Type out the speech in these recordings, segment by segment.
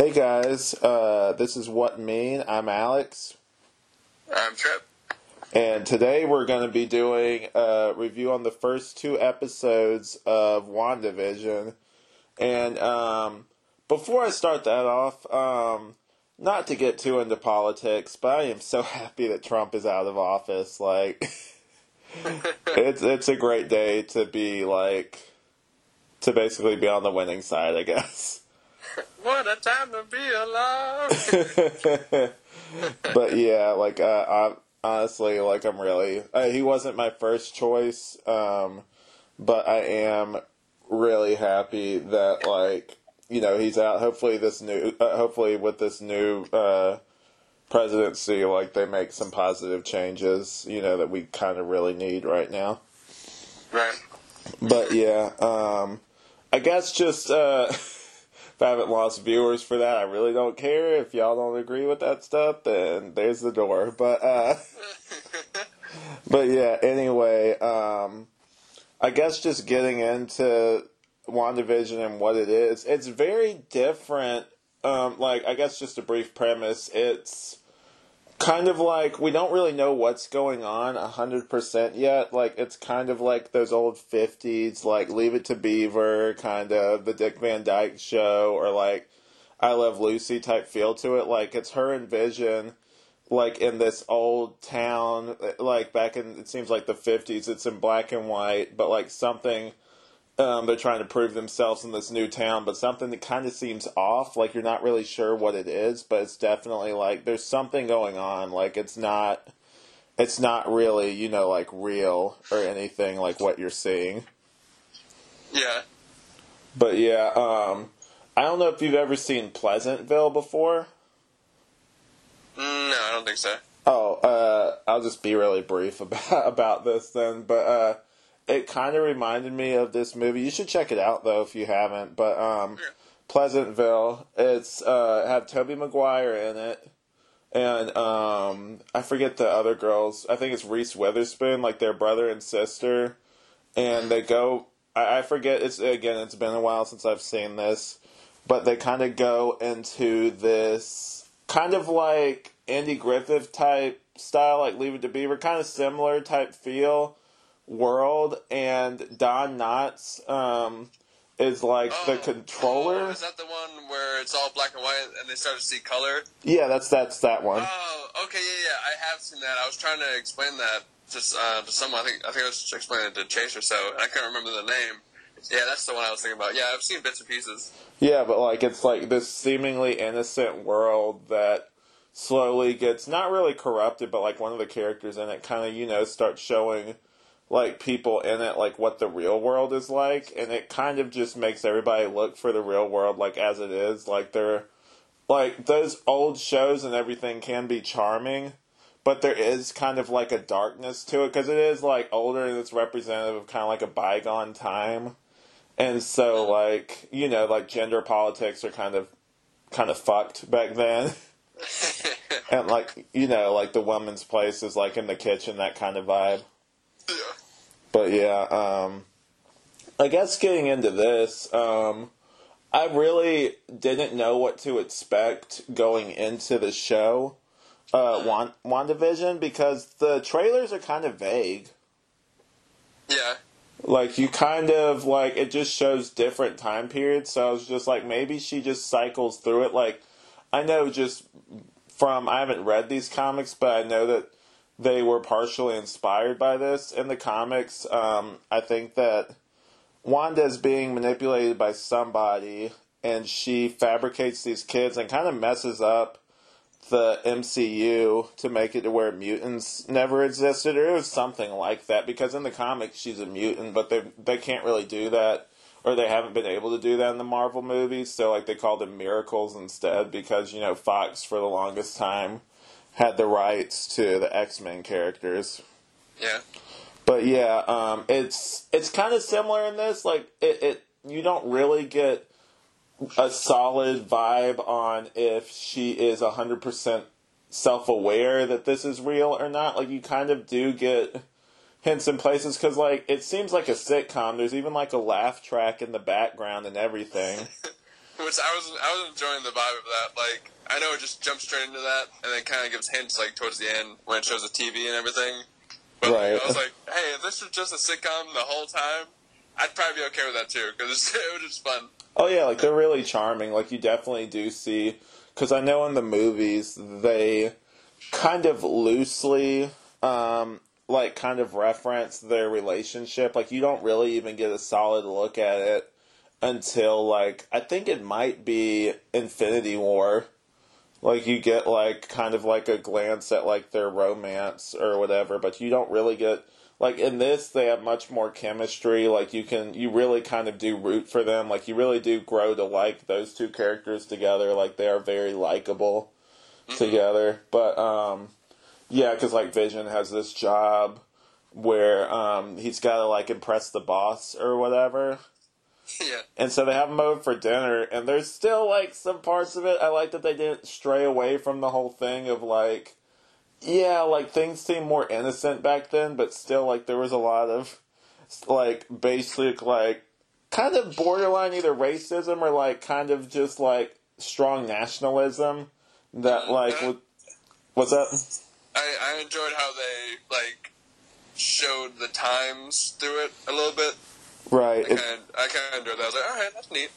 Hey guys, uh, this is Wut Mean. I'm Alex, I'm Tripp. and today we're going to be doing a review on the first two episodes of WandaVision. And um, before I start that off, um, not to get too into politics, but I am so happy that Trump is out of office. Like, it's it's a great day to be like to basically be on the winning side, I guess. What a time to be alive! but yeah, like uh, I, honestly, like I'm really uh, he wasn't my first choice, um, but I am really happy that like you know he's out. Hopefully this new, uh, hopefully with this new uh, presidency, like they make some positive changes. You know that we kind of really need right now. right. But yeah, um, I guess just if I haven't lost viewers for that, I really don't care. If y'all don't agree with that stuff, then there's the door. But uh, but yeah, anyway, um, I guess just getting into WandaVision and what it is, it's very different. Um, like I guess just a brief premise, it's kind of like we don't really know what's going on a hundred percent yet. Like it's kind of like those old fifties, like Leave It to Beaver, kind of the Dick Van Dyke Show, or like I Love Lucy type feel to it. Like it's her and Vision, like in this old town, like back in it seems like the fifties. It's in black and white, but like something. Um, they're trying to prove themselves in this new town, but something that kind of seems off. Like you're not really sure what it is, but it's definitely like there's something going on. Like it's not, it's not really you know like real or anything like what you're seeing. Yeah. But yeah, um, I don't know if you've ever seen Pleasantville before. Mm, No, I don't think so. Oh, uh, I'll just be really brief about about this then. But uh, it kind of reminded me of this movie. You should check it out though if you haven't. But um, Yeah. Pleasantville, it's uh, had Tobey Maguire in it, and um, I forget the other girls. I think it's Reese Witherspoon, like their brother and sister, and they go. I, I forget. It's again. It's been a while since I've seen this, but they kind of go into this kind of like Andy Griffith type style, like Leave It to Beaver, kind of similar type feel world, and Don Knotts um, is like the controller. Oh, is that the one where it's all black and white and they start to see color? Yeah, that's that's that one. Oh, okay, yeah, yeah. I have seen that. I was trying to explain that to uh, to someone. I think I think I was explaining it to Chase or so. And I couldn't remember the name. Yeah, that's the one I was thinking about. Yeah, I've seen bits and pieces. Yeah, but like it's like this seemingly innocent world that slowly gets not really corrupted, but like one of the characters in it kind of you know starts showing like people in it like what the real world is like, and it kind of just makes everybody look for the real world like as it is. Like they're like those old shows and everything can be charming. But there is kind of like a darkness to it because it is like older and it's representative of kind of like a bygone time. And so, like you know, like gender politics are kind of kind of fucked back then, and like you know, like the woman's place is like in the kitchen, that kind of vibe. Yeah. But yeah, um, I guess getting into this, um, I really didn't know what to expect going into the show, uh, Wan- WandaVision, because the trailers are kind of vague. Yeah. Like you kind of like it just shows different time periods. So I was just like maybe she just cycles through it. Like I know just from I haven't read these comics, but I know that they were partially inspired by this in the comics. Um, I think that Wanda is being manipulated by somebody, and she fabricates these kids and kind of messes up the MCU to make it to where mutants never existed, or it was something like that. Because in the comics, she's a mutant, but they they can't really do that, or they haven't been able to do that in the Marvel movies. So like they call them miracles instead, because you know Fox for the longest time had the rights to the X Men characters. Yeah. But yeah, um, it's it's kind of similar in this. Like it, it, you don't really get a solid vibe on if she is hundred percent self aware that this is real or not. Like you kind of do get hints in places because like it seems like a sitcom. There's even like a laugh track in the background and everything. Which I was I was enjoying the vibe of that. Like I know it just jumps straight into that, and then kind of gives hints like towards the end when it shows the TV and everything. But Right. I was like, hey, if this was just a sitcom the whole time, I'd probably be okay with that too because it was just fun. Oh yeah, like they're really charming. Like you definitely do see because I know in the movies they kind of loosely um like kind of reference their relationship. Like you don't really even get a solid look at it until like I think it might be Infinity War. Like you get like kind of like a glance at like their romance or whatever, but you don't really get like in this they have much more chemistry. Like you can you really kind of do root for them. Like you really do grow to like those two characters together. Like they are very likable together. But um yeah, because like Vision has this job where um he's got to like impress the boss or whatever. Yeah. And so they have him over for dinner, and there's still like some parts of it. I like that they didn't stray away from the whole thing of like, yeah, like things seemed more innocent back then, but still like there was a lot of like basic like kind of borderline either racism or like kind of just like strong nationalism that mm, like would, what's that? I, I enjoyed how they like showed the times through it a little bit. Right. I kind I kind of enjoyed that. I was like, all right, that's neat.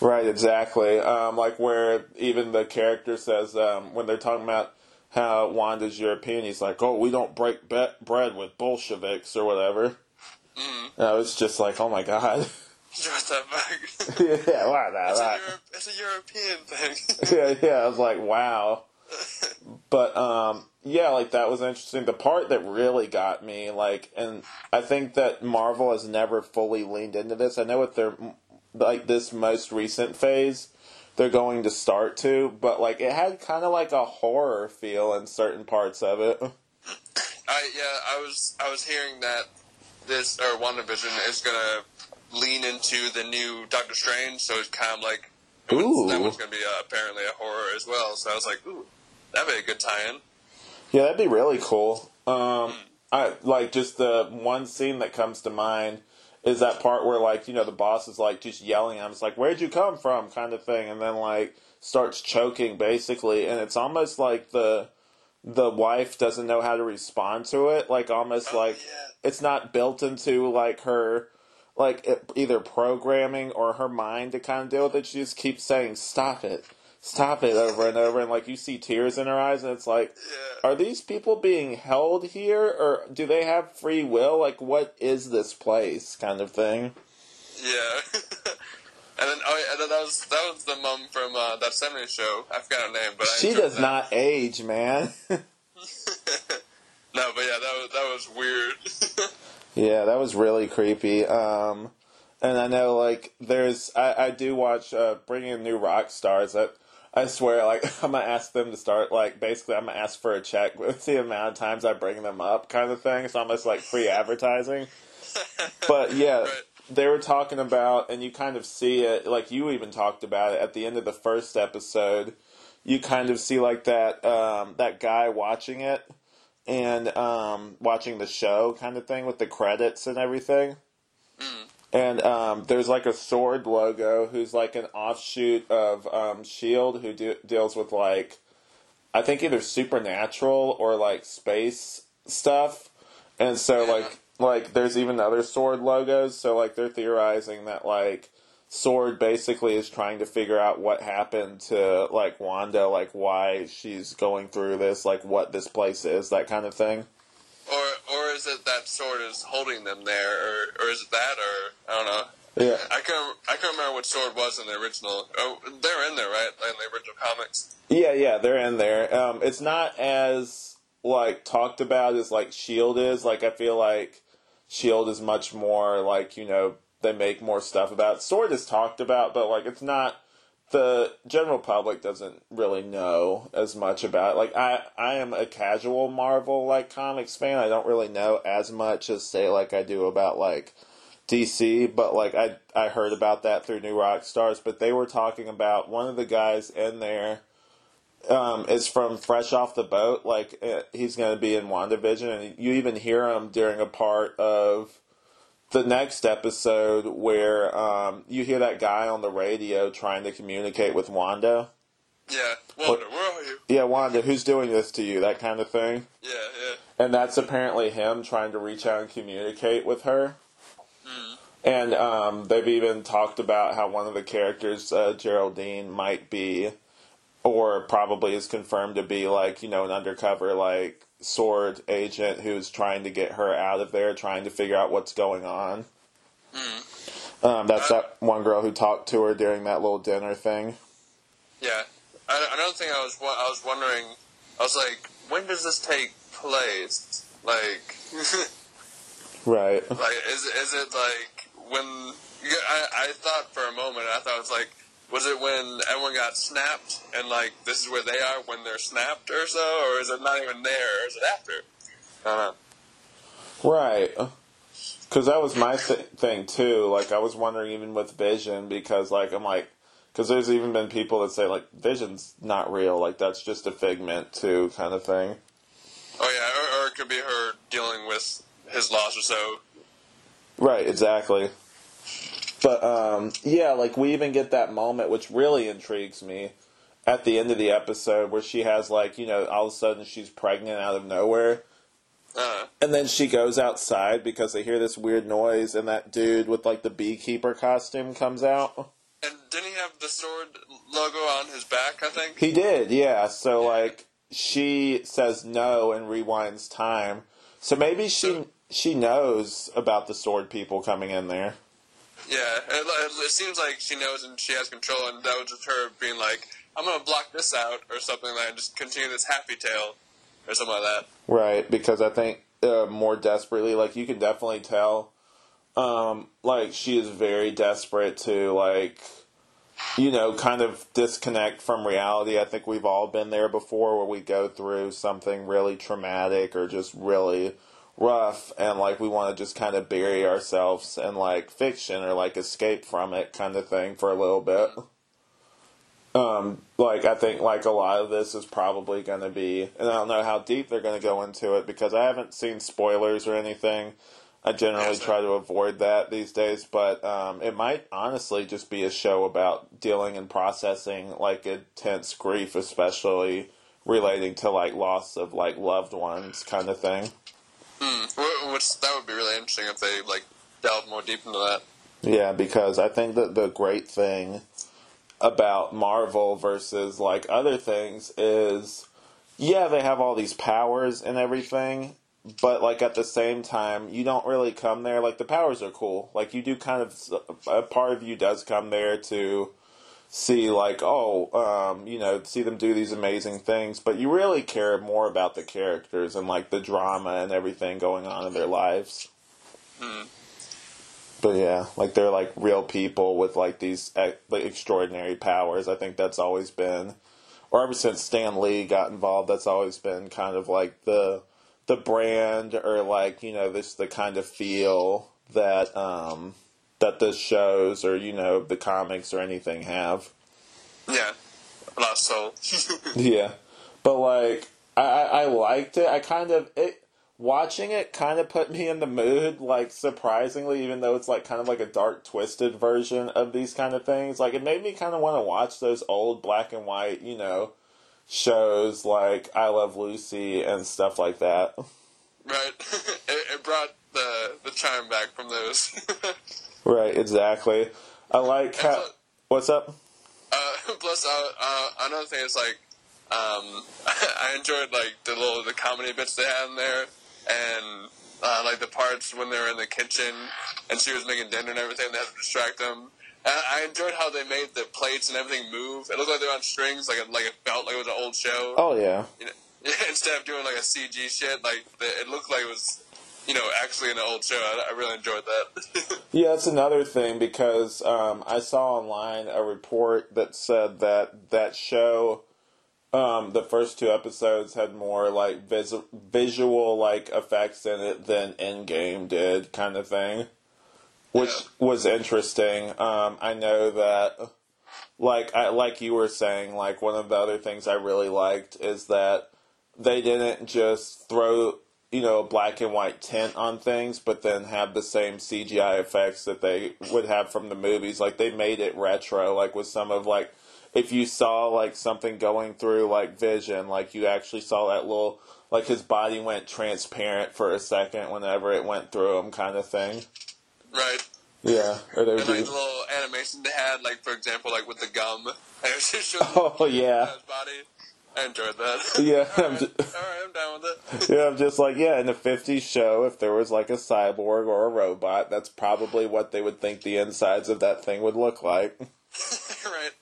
Right, exactly. Um, like where even the character says um, when they're talking about how Wanda's European, he's like, "Oh, we don't break be- bread with Bolsheviks or whatever." Mm. And I was just like, "Oh my god." What the fuck? yeah, wow, that, It's a, that. Europe, it's a European thing. yeah, yeah. I was like, "Wow." But um, yeah, like that was interesting. The part that really got me, like, and I think that Marvel has never fully leaned into this. I know with their like this most recent phase, they're going to start to, but like it had kind of like a horror feel in certain parts of it. I yeah, I was I was hearing that this or WandaVision is gonna lean into the new Doctor Strange, so it's kind of like Ooh. that one's gonna be uh, apparently a horror as well. So I was like, ooh, that'd be a good tie-in. Yeah, that'd be really cool. Um, I like just the one scene that comes to mind is that part where like you know the boss is like just yelling at him, it's like "Where'd you come from?" kind of thing, and then like starts choking basically, and it's almost like the the wife doesn't know how to respond to it, like almost Oh, like yeah. it's not built into like her like it, either programming or her mind to kind of deal with it. She just keeps saying "Stop it." Stop it over and over, and like you see tears in her eyes, and it's like, Yeah. are these people being held here or do they have free will like what is this place kind of thing Yeah. and then oh yeah, that was that was the mom from uh, that '70s show. I forgot her name, but I she does that. not age man no, but yeah, that was that was weird. yeah that was really creepy um and i know like there's i, I do watch uh bringing New Rockstars that I swear, like I'm gonna ask them to start. Like basically, I'm gonna ask for a check with the amount of times I bring them up, kind of thing. It's almost like free advertising. But yeah, Right. they were talking about, and you kind of see it, like you even talked about it at the end of the first episode. You kind of see like that um, that guy watching it and um, watching the show, kind of thing, with the credits and everything. And um, there's like a sword logo who's like an offshoot of um, Shield, who de- deals with like I think either supernatural or like space stuff. And so like like there's even other sword logos. So like they're theorizing that like sword basically is trying to figure out what happened to like Wanda, like why she's going through this, like what this place is, that kind of thing. Or is it that sword is holding them there, or or is it that, or I don't know. Yeah. I can't I can't remember what sword was in the original. Oh, they're in there, right? In the original comics. Yeah, yeah, they're in there. Um, it's not as like talked about as like Shield is. Like I feel like Shield is much more like you know they make more stuff about. Sword is talked about, but like it's not. The general public doesn't really know as much about. It. Like I, I am a casual Marvel like comics fan. I don't really know as much as say like I do about like DC, but like I I heard about that through New Rockstars. But they were talking about one of the guys in there um, is from Fresh Off the Boat. Like uh, he's going to be in WandaVision, and you even hear him during a part of the next episode where um, you hear that guy on the radio trying to communicate with Wanda. Yeah, Wanda, where are you? Yeah, Wanda, who's doing this to you? That kind of thing. Yeah, yeah. And that's apparently him trying to reach out and communicate with her. And um, they've even talked about how one of the characters, uh, Geraldine, might be, or probably is confirmed to be, like, you know, an undercover, like, sword agent who's trying to get her out of there, trying to figure out what's going on. Um, that's that one girl who talked to her during that little dinner thing. Yeah, I, another thing I was I was wondering, I was like, when does this take place? Like, Right. like is it- is it like when? Yeah, I I thought for a moment, I thought it was like, was it when everyone got snapped and like this is where they are when they're snapped or so, or is it not even there, or is it after? I don't know. Right. Because that was my thing too. Like I was wondering even with Vision because like I'm like because there's even been people that say like Vision's not real. Like that's just a figment too kind of thing. Oh yeah, or, or it could be her dealing with his loss or so. Right. Exactly. But um, yeah, like we even get that moment which really intrigues me at the end of the episode where she has like you know all of a sudden she's pregnant out of nowhere. Uh, And then she goes outside because they hear this weird noise, and that dude with like the beekeeper costume comes out. and didn't he have the sword logo on his back? I think. He did, yeah. So like she says no and rewinds time. So maybe she she knows about the sword people coming in there. Yeah, it, it, seems like she knows and she has control, and that was just her being like, "I'm gonna block this out" or something like, that, just continue this happy tale or something like that. Right, because I think uh, more desperately, like you can definitely tell, um, like she is very desperate to like, you know, kind of disconnect from reality. I think we've all been there before, where we go through something really traumatic or just really rough, and like we want to just kind of bury ourselves in like fiction or like escape from it, kind of thing, for a little bit. Um, like I think like a lot of this is probably going to be, and I don't know how deep they're going to go into it because I haven't seen spoilers or anything. I generally try to avoid that these days, but um, it might honestly just be a show about dealing and processing like intense grief, especially relating to like loss of like loved ones, kind of thing. Hmm. Which that would be really interesting if they like delve more deep into that. Yeah, because I think that the great thing about Marvel versus like other things is yeah, they have all these powers and everything, but like at the same time, you don't really come there like the powers are cool. Like you do kind of a part of you does come there to see like oh, um, you know, see them do these amazing things, but you really care more about the characters and like the drama and everything going on in their lives. Hmm. But yeah, like they're like real people with like these ex- like extraordinary powers. I think that's always been, or ever since Stan Lee got involved, that's always been kind of like the the brand or like you know this the kind of feel that um that the shows or you know the comics or anything have. Yeah, lost soul. Yeah, but like I, I I liked it. I kind of it watching it kind of put me in the mood. Like surprisingly, even though it's like kind of like a dark, twisted version of these kind of things, like it made me kind of want to watch those old black and white, you know, shows like I Love Lucy and stuff like that. right. it, it brought the the charm back from those. Right, exactly. I like how. plus- What's up? Uh, plus, uh, uh, another thing is like, um, I enjoyed like the little the comedy bits they had in there, and uh, like the parts when they were in the kitchen and she was making dinner and everything. They had to distract them. And I enjoyed how they made the plates and everything move. It looked like they were on strings, like it, like it felt like it was an old show. Oh yeah, You know, instead of doing like a CG shit, like the, it looked like it was, you know, actually in an old show. I, I really enjoyed that. Yeah, that's another thing because um, I saw online a report that said that that show, um, the first two episodes had more like vis- visual like effects in it than Endgame did, kind of thing, which Yeah. was interesting. Um, I know that, like I like you were saying, like one of the other things I really liked is that they didn't just throw you know black and white tint on things, but then have the same CGI effects that they would have from the movies. Like they made it retro, like with some of like if you saw like something going through like Vision, like you actually saw that little like his body went transparent for a second whenever it went through him, kind of thing. Right. Yeah, or they And would like do. the little animation they had, like for example, like with the gum, and it was just showing Oh yeah, his body. I enjoyed that. Yeah, I'm Alright, ju- alright, I'm down with it. yeah. I'm just like yeah. In the '50s show, if there was like a cyborg or a robot, that's probably what they would think the insides of that thing would look like. right.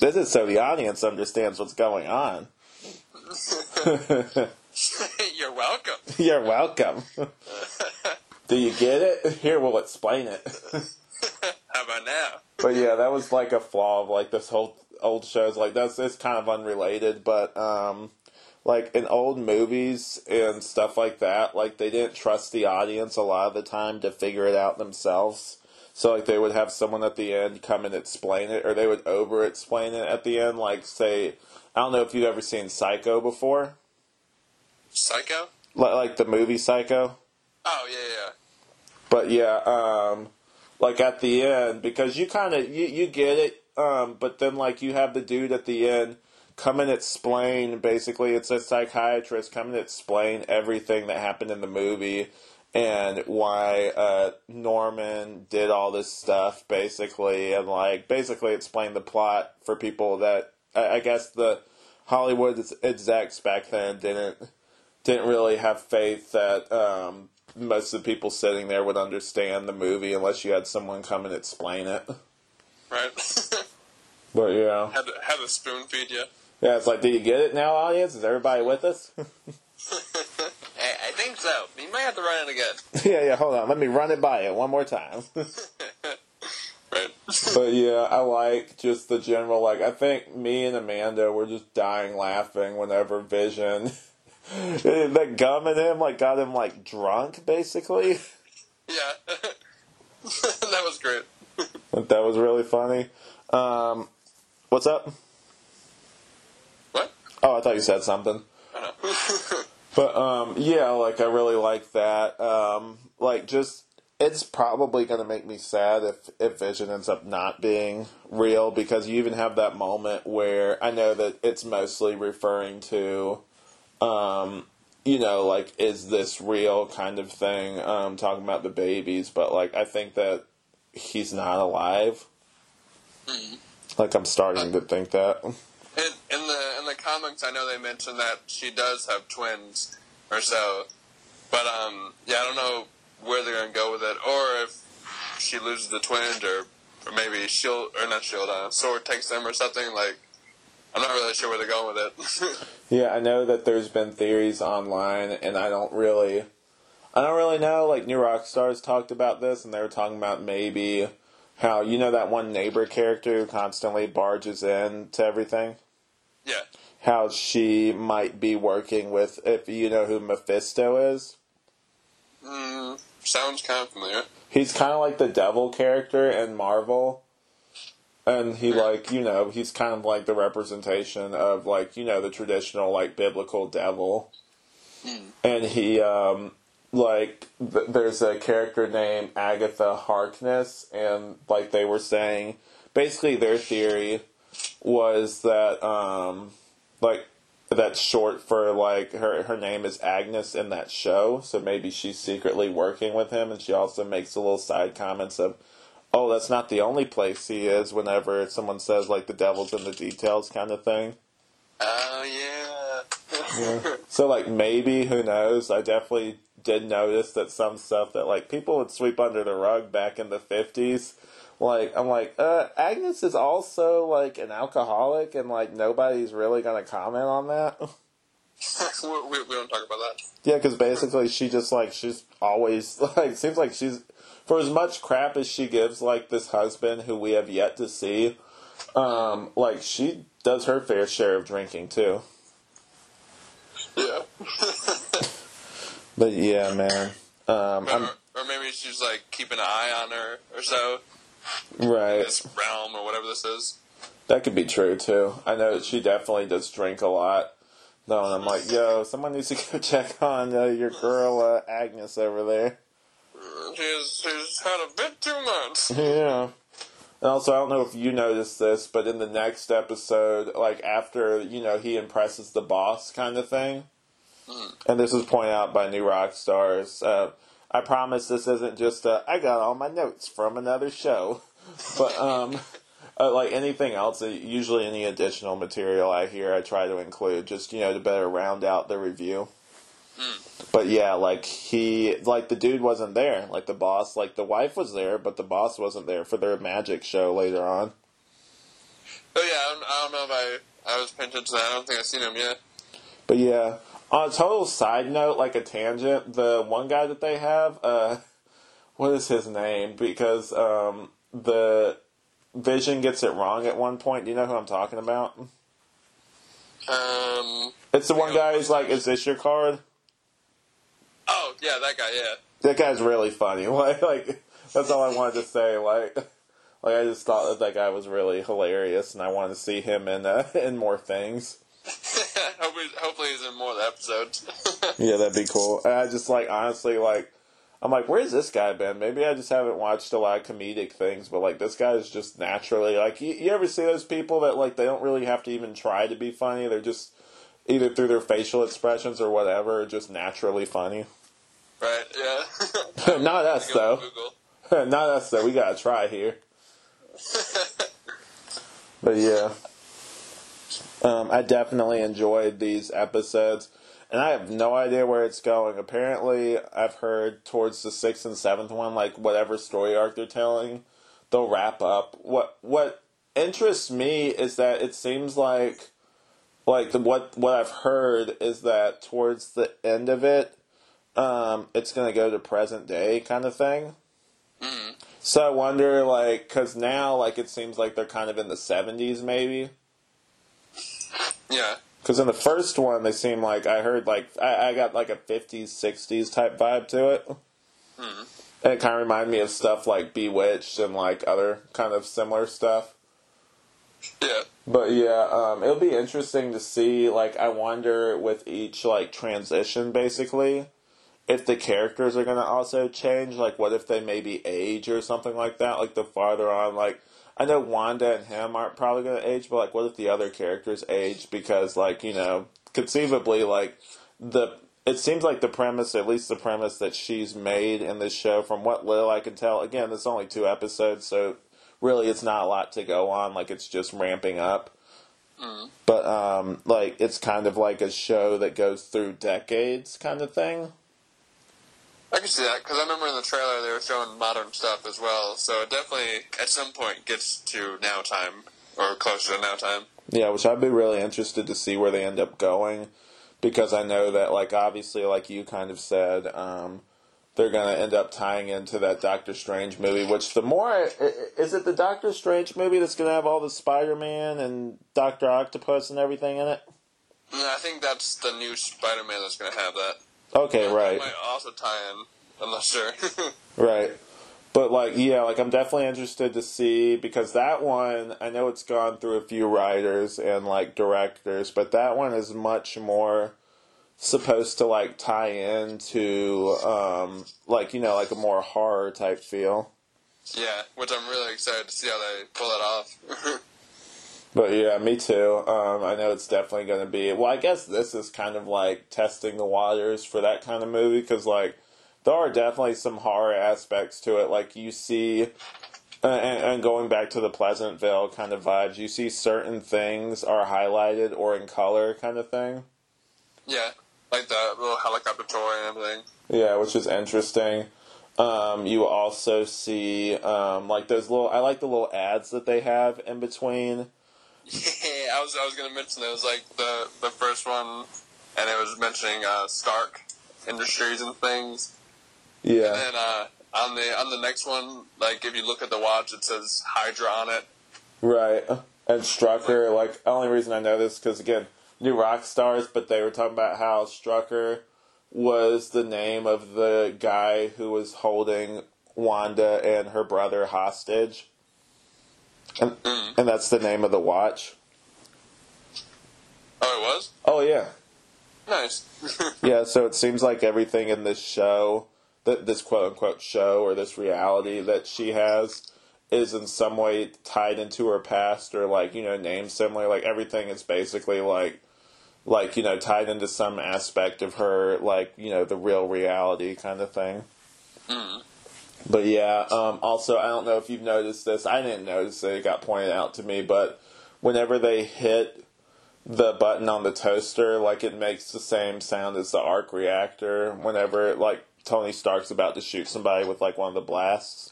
This is so the audience understands what's going on. You're welcome. You're welcome. Do you get it? Here, we'll explain it. How about now? But yeah, that was like a flaw of like this whole old shows. Like that's it's kind of unrelated, but um, like in old movies and stuff like that, like they didn't trust the audience a lot of the time to figure it out themselves. So like they would have someone at the end come and explain it, or they would over explain it at the end. Like say, I don't know if you've ever seen Psycho before, Psycho? like, like the movie Psycho. Oh yeah, yeah. But yeah, um, like at the end, because you kind of you, you get it, um, but then like you have the dude at the end come and explain. Basically, it's a psychiatrist come and explain everything that happened in the movie and why uh, Norman did all this stuff, basically, and like basically explain the plot for people that I, I guess the Hollywood execs back then didn't didn't really have faith that um, most of the people sitting there would understand the movie unless you had someone come and explain it. Right. But yeah, had to, had to spoon feed you. yeah, it's like, do you get it now, audience? Is everybody with us? Hey, I think so. You might have to run it again. yeah, yeah. Hold on, let me run it by you one more time. Right. but yeah, I like just the general. Like, I think me and Amanda were just dying laughing whenever Vision. that gum in him like got him like drunk basically yeah. that was great. That was really funny um what's up What? oh i thought you said something I don't know. But um, yeah, like I really like that. Um, like just it's probably gonna make me sad if if Vision ends up not being real because you even have that moment where I know that it's mostly referring to, um, you know, like is this real kind of thing, um, talking about the babies. But like I think that he's not alive. Like I'm starting to think that. In, in the in the comics, I know they mentioned that she does have twins or so, but um, yeah, I don't know where they're gonna go with it, or if she loses the twins, or or maybe Shield or not Shield, uh, Sword takes them or something. Like, I'm not really sure where they're going with it. Yeah, I know that there's been theories online, and I don't really, I don't really know. Like New Rockstars talked about this, and they were talking about maybe how you know that one neighbor character who constantly barges in to everything. yeah, How she might be working with, if you know who Mephisto is. mm, sounds kind of familiar. He's kind of like the devil character in Marvel. And he like, you know, he's kind of like the representation of like, you know, the traditional like biblical devil. And he um like th- there's a character named Agatha Harkness and like they were saying basically their theory was that um like that's short for like her her name is Agnes in that show, so maybe she's secretly working with him, and she also makes a little side comments of, "Oh, that's not the only place he is." Whenever someone says like the devil's in the details, kind of thing. Oh yeah. So like maybe who knows? I definitely did notice that some stuff that like people would sweep under the rug back in the fifties. Like I'm like, uh, Agnes is also like an alcoholic, and like nobody's really gonna comment on that. we, we, we don't talk about that. Yeah, because basically she just like she's always like seems like she's for as much crap as she gives like this husband who we have yet to see. Um, like she does her fair share of drinking too. Yeah. But yeah, man. Um, or, I'm or maybe she's like keeping an eye on her or so. right. This realm or whatever this is. That could be true too. I know she definitely does drink a lot. No, and I'm like, yo, someone needs to go check on uh, your girl uh, Agnes over there. She's she's had a bit too much. Yeah. And also, I don't know if you noticed this, but in the next episode, like after you know he impresses the boss, kind of thing, and this was pointed out by New Rockstars. Uh, I promise this isn't just uh, I got all my notes from another show, but um, uh, like anything else, uh, usually any additional material I hear, I try to include just you know to better round out the review. But yeah, like he, like the dude wasn't there. Like the boss, like the wife was there, but the boss wasn't there for their magic show later on. Oh yeah, I don't, I don't know if I I was paying attention to that. I don't think I've seen him yet. But yeah, on a total side note, like a tangent, the one guy that they have, uh, what is his name? Because um, the Vision gets it wrong at one point. Do you know who I'm talking about? Um. It's the one guy who's like, "Is this your card?" Yeah, that guy. Yeah. That guy's really funny. Like, like that's all I wanted to say. Like, like I just thought that that guy was really hilarious, and I wanted to see him in uh, in more things. hopefully, hopefully he's in more of the episodes. Yeah, that'd be cool. And I just like honestly like I'm like, where's this guy been? Maybe I just haven't watched a lot of comedic things, but like this guy is just naturally like you, you ever see those people that like they don't really have to even try to be funny. They're just either through their facial expressions or whatever, just naturally funny. Right? Yeah. Not us though. Not us though. We gotta try here. But yeah, um, I definitely enjoyed these episodes, and I have no idea where it's going. Apparently, I've heard towards the sixth and seventh one, like whatever story arc they're telling, they'll wrap up. What what interests me is that it seems like, like the, what what I've heard is that towards the end of it, um, it's gonna go to present day kind of thing. So I wonder, like, because now, like, it seems like they're kind of in the 70s, maybe. yeah. Because in the first one, they seem like I heard, like, I, I got like a 50s, 60s type vibe to it. And it kind of reminded me of stuff like Bewitched and, like, other kind of similar stuff. Yeah. But yeah, um, it'll be interesting to see. Like, I wonder with each, like, transition, basically, if the characters are going to also change. Like, what if they maybe age or something like that? Like, the farther on, like, I know Wanda and him aren't probably going to age, but, like, what if the other characters age? Because, like, you know, conceivably, like, the. It seems like the premise, at least the premise that she's made in this show, from what little I can tell, again, it's only two episodes, so really it's not a lot to go on. Like, it's just ramping up but um, like it's kind of like a show that goes through decades, kind of thing. I can see that because I remember in the trailer they were showing modern stuff as well. So it definitely, at some point, gets to now time or closer to now time. Yeah, which I'd be really interested to see where they end up going, because I know that like obviously, like you kind of said, um, they're gonna end up tying into that Doctor Strange movie. Which the more is it the Doctor Strange movie that's gonna have all the Spider Man and Doctor Octopus and everything in it? And I think that's the new Spider-Man that's going to have that. Okay, That right. might also tie in. I'm not sure. Right. But like yeah, like I'm definitely interested to see because that one I know it's gone through a few writers and like directors, but that one is much more supposed to like tie into um like you know like a more horror type feel. yeah, which I'm really excited to see how they pull that off. But yeah, me too. Um, I know it's definitely going to be. Well, I guess this is kind of like testing the waters for that kind of movie because, like, there are definitely some horror aspects to it. Like, you see, uh, and, and going back to the Pleasantville kind of vibes, you see certain things are highlighted or in color kind of thing. yeah, like the little helicopter toy and everything. Yeah, which is interesting. Um, you also see, um, like, those little. I like the little ads that they have in between. Yeah, I was I was gonna mention it was like the the first one, and it was mentioning uh, Stark Industries and things. Yeah. And then uh, on the on the next one, like if you look at the watch, it says Hydra on it. Right. And Strucker, like, the only reason I know this because, again, New Rockstars, but they were talking about how Strucker was the name of the guy who was holding Wanda and her brother hostage. And, and that's the name of the watch. Oh, it was. Oh, yeah. Nice. Yeah, so it seems like everything in this show, that this quote unquote show or this reality that she has, is in some way tied into her past or like you know named similar. Like everything is basically like like you know tied into some aspect of her like you know the real reality kind of thing. Mm-hmm. But yeah, um, also I don't know if you've noticed this. I didn't notice it. It got pointed out to me, but whenever they hit the button on the toaster, like it makes the same sound as the arc reactor. Whenever like Tony Stark's about to shoot somebody with like one of the blasts.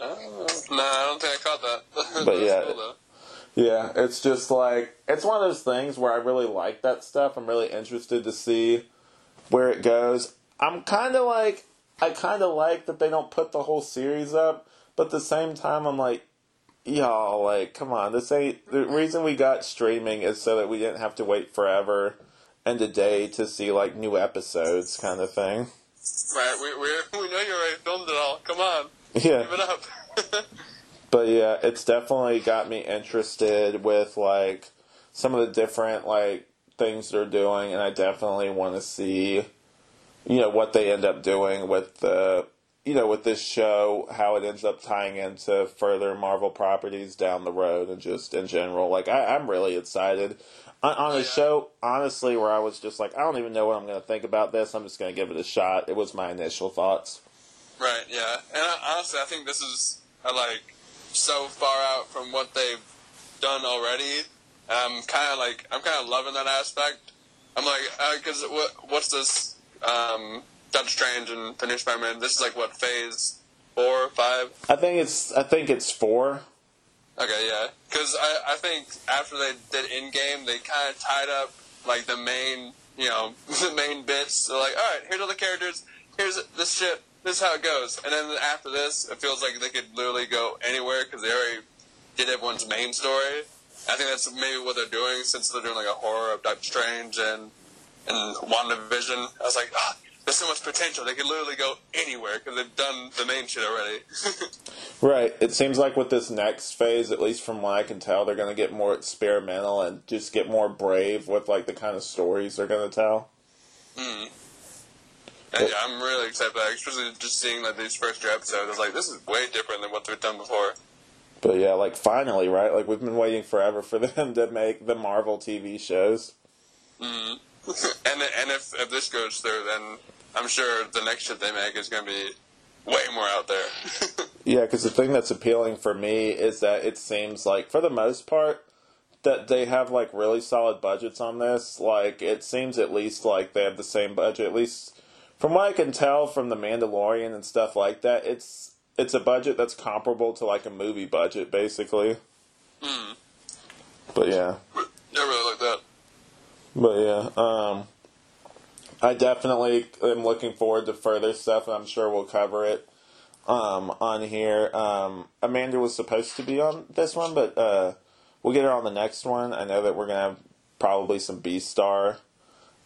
Oh, no, I don't think I caught that. But yeah. cool. Yeah, it's just like it's one of those things where I really like that stuff. I'm really interested to see where it goes. I'm kind of like I kind of like that they don't put the whole series up, but at the same time I'm like y'all like come on, this ain't the mm-hmm. reason we got streaming is so that we didn't have to wait forever and a day to see like new episodes kind of thing. Right, we, we, we know you already filmed it all. Come on, Yeah. give it up. But yeah, it's definitely got me interested with like some of the different like things they're doing, and I definitely want to see, you know, what they end up doing with the, you know, with this show, how it ends up tying into further Marvel properties down the road, and just in general. Like I, I'm really excited. On, on a Yeah. show, honestly, where I was just like, I don't even know what I'm going to think about this. I'm just going to give it a shot. It was my initial thoughts. right, yeah. And I, honestly, I think this is uh, like so far out from what they've done already. I'm kind of like I'm kind of loving that aspect. I'm like, because what what's this? Um, Doctor Strange and the new Spider-Man. This is like what phase four, five. I think it's I think it's four. Okay, yeah. Because I, I think after they did Endgame, they kind of tied up like the main, you know, the main bits. They're like, all right, here's all the characters. Here's this shit. This is how it goes. And then after this, it feels like they could literally go anywhere because they already did everyone's main story. I think that's maybe what they're doing since they're doing like a horror of Doctor Strange and and WandaVision. I was like, ah, there's so much potential. They could literally go anywhere because they've done the main shit already. Right. It seems like with this next phase, at least from what I can tell, they're going to get more experimental and just get more brave with like the kind of stories they're going to tell. And yeah, I'm really excited especially just seeing like these first two episodes. I was like, this is way different than what they've done before. But yeah, like finally, right? Like we've been waiting forever for them to make the Marvel TV shows. And and if if this goes through, then I'm sure the next shit they make is going to be way more out there. Yeah, because the thing that's appealing for me is that it seems like, for the most part, that they have like really solid budgets on this. Like it seems at least like they have the same budget. At least from what I can tell from the Mandalorian and stuff like that, it's it's a budget that's comparable to like a movie budget, basically. Hmm. But yeah. I really like that. But yeah, um, I definitely am looking forward to further stuff, and I'm sure we'll cover it um, on here. Um, Amanda was supposed to be on this one, but uh, we'll get her on the next one. I know that we're gonna have probably some B star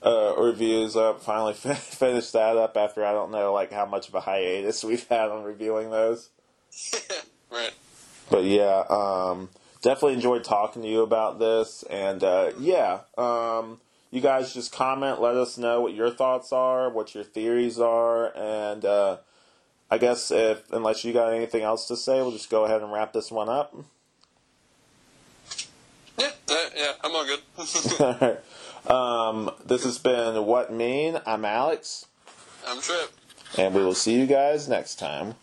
uh, reviews up. Finally fin- finish that up after I don't know like how much of a hiatus we've had on reviewing those. right. But yeah, um, definitely enjoyed talking to you about this. And uh, yeah, um, you guys just comment, let us know what your thoughts are, what your theories are, and uh, I guess if unless you got anything else to say, we'll just go ahead and wrap this one up. Yeah, yeah, yeah, I'm all good. Um, this has been Wut Mean. I'm Alex, I'm Tripp. and we will see you guys next time.